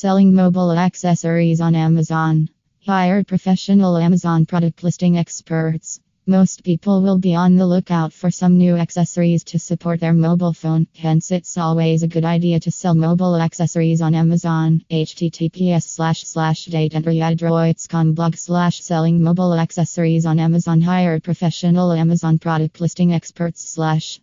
Selling mobile accessories on Amazon. Hire professional Amazon product listing experts. Most people will be on the lookout for some new accessories to support their mobile phone, hence, it's always a good idea to sell mobile accessories on Amazon. HTTPS slash slash blog slash selling mobile accessories on Amazon. Hire professional Amazon product listing experts slash